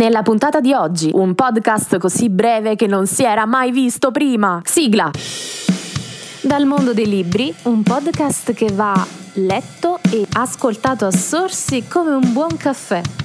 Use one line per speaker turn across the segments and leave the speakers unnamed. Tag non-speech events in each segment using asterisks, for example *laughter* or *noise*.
Nella puntata di oggi, un podcast così breve che non si era mai visto prima. Sigla! Dal mondo dei libri, un podcast che va letto e ascoltato a sorsi come un buon caffè.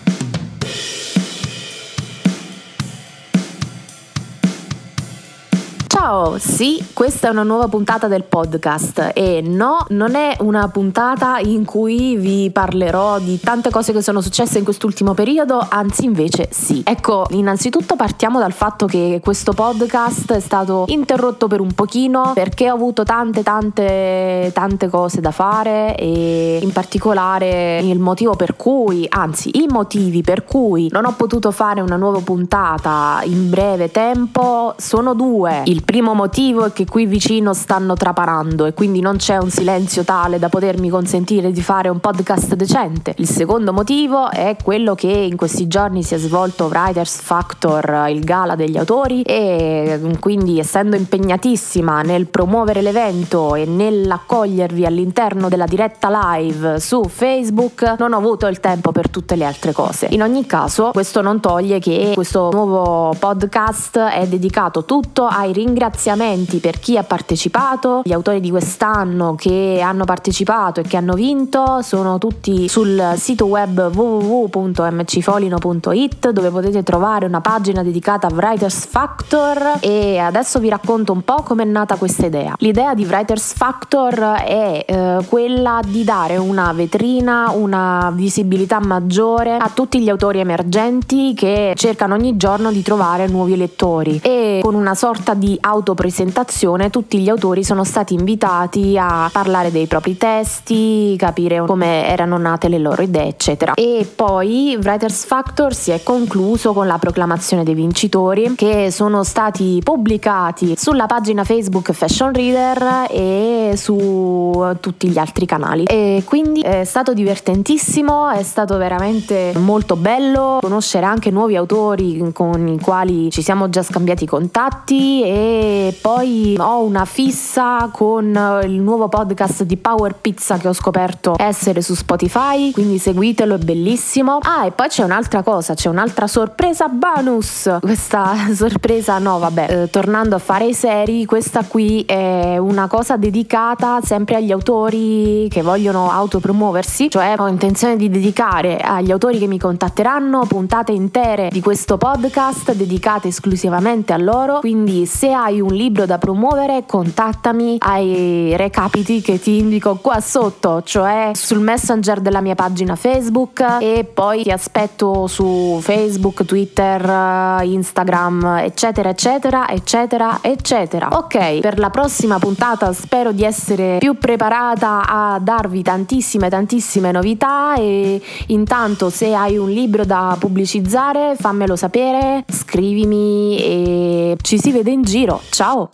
Ciao, sì, questa è una nuova puntata del podcast e no, non è una puntata in cui vi parlerò di tante cose che sono successe in quest'ultimo periodo, anzi invece sì. Ecco, innanzitutto partiamo dal fatto che questo podcast è stato interrotto per un pochino perché ho avuto tante tante tante cose da fare e in particolare il motivo per cui, anzi i motivi per cui non ho potuto fare una nuova puntata in breve tempo sono due. Il motivo è che qui vicino stanno traparando e quindi non c'è un silenzio tale da potermi consentire di fare un podcast decente. Il secondo motivo è quello che in questi giorni si è svolto Writers Factor, il gala degli autori e quindi essendo impegnatissima nel promuovere l'evento e nell'accogliervi all'interno della diretta live su Facebook non ho avuto il tempo per tutte le altre cose. In ogni caso questo non toglie che questo nuovo podcast è dedicato tutto ai ringraziamenti ringraziamenti per chi ha partecipato, gli autori di quest'anno che hanno partecipato e che hanno vinto. Sono tutti sul sito web www.mcfolino.it dove potete trovare una pagina dedicata a Writers Factor. E adesso vi racconto un po' come è nata questa idea. L'idea di Writers Factor è eh, quella di dare una vetrina, una visibilità maggiore a tutti gli autori emergenti che cercano ogni giorno di trovare nuovi lettori. E con una sorta di autopresentazione tutti gli autori sono stati invitati a parlare dei propri testi, capire come erano nate le loro idee, eccetera. E poi Writers Factor si è concluso con la proclamazione dei vincitori che sono stati pubblicati sulla pagina Facebook Fashion Reader e su tutti gli altri canali. E quindi è stato divertentissimo, è stato veramente molto bello conoscere anche nuovi autori con i quali ci siamo già scambiati contatti e poi ho una fissa con il nuovo podcast di Power Pizza che ho scoperto essere su Spotify, quindi seguitelo, è bellissimo. Ah, e poi c'è un'altra cosa, c'è un'altra sorpresa bonus. Questa *laughs* sorpresa, no, vabbè, eh, tornando a fare i seri, questa qui è una cosa dedicata sempre agli autori che vogliono autopromuoversi, cioè ho intenzione di dedicare agli autori che mi contatteranno puntate intere di questo podcast dedicate esclusivamente a loro, quindi se hai hai un libro da promuovere, contattami ai recapiti che ti indico qua sotto, cioè sul messenger della mia pagina Facebook e poi ti aspetto su Facebook, Twitter, Instagram, eccetera, eccetera, eccetera, eccetera. Ok, per la prossima puntata spero di essere più preparata a darvi tantissime, tantissime novità e intanto se hai un libro da pubblicizzare fammelo sapere, scrivimi e ci si vede in giro. Ciao!